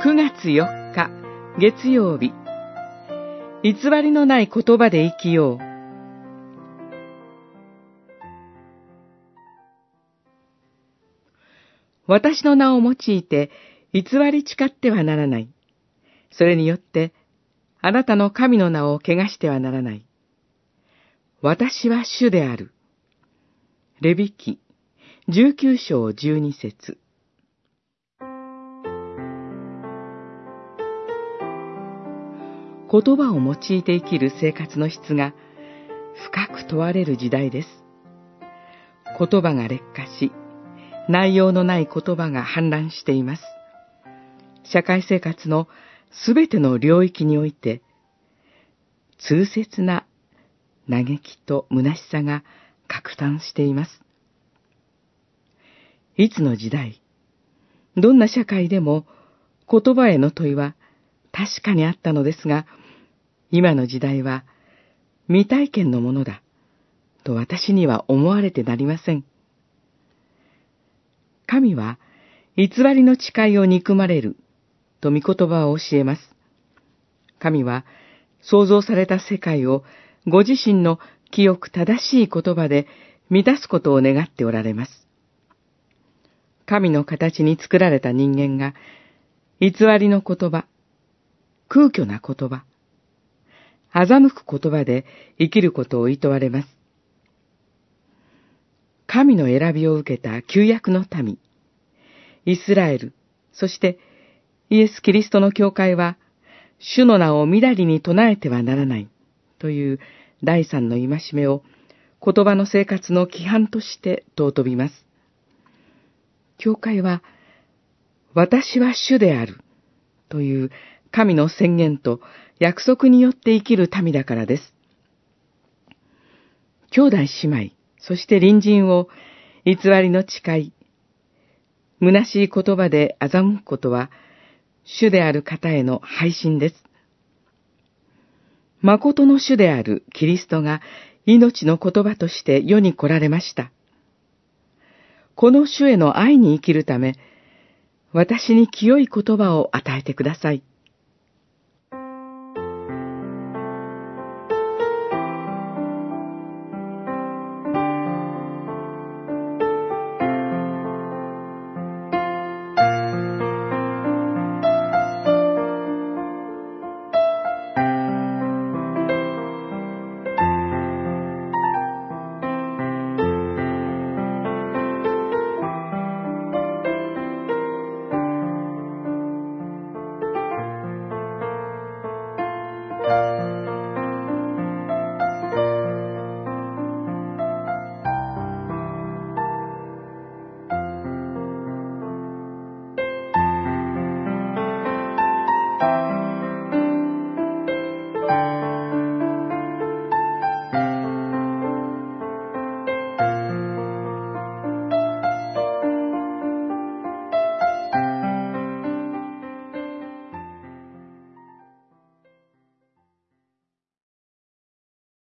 9月4日月曜日偽りのない言葉で生きよう私の名を用いて偽り誓ってはならない。それによってあなたの神の名を汚してはならない。私は主である。レビキ19章12節言葉を用いて生きる生活の質が深く問われる時代です。言葉が劣化し、内容のない言葉が氾濫しています。社会生活のすべての領域において、痛切な嘆きと虚しさが拡散しています。いつの時代、どんな社会でも言葉への問いは確かにあったのですが、今の時代は未体験のものだ、と私には思われてなりません。神は偽りの誓いを憎まれる、と御言葉を教えます。神は創造された世界をご自身の清く正しい言葉で満たすことを願っておられます。神の形に作られた人間が、偽りの言葉、空虚な言葉、欺く言葉で生きることを厭われます。神の選びを受けた旧約の民、イスラエル、そしてイエス・キリストの教会は、主の名をみだりに唱えてはならないという第三の戒めを言葉の生活の規範として尊びます。教会は、私は主であるという神の宣言と約束によって生きる民だからです。兄弟姉妹、そして隣人を偽りの誓い、虚しい言葉で欺くことは、主である方への配信です。誠の主であるキリストが命の言葉として世に来られました。この主への愛に生きるため、私に清い言葉を与えてください。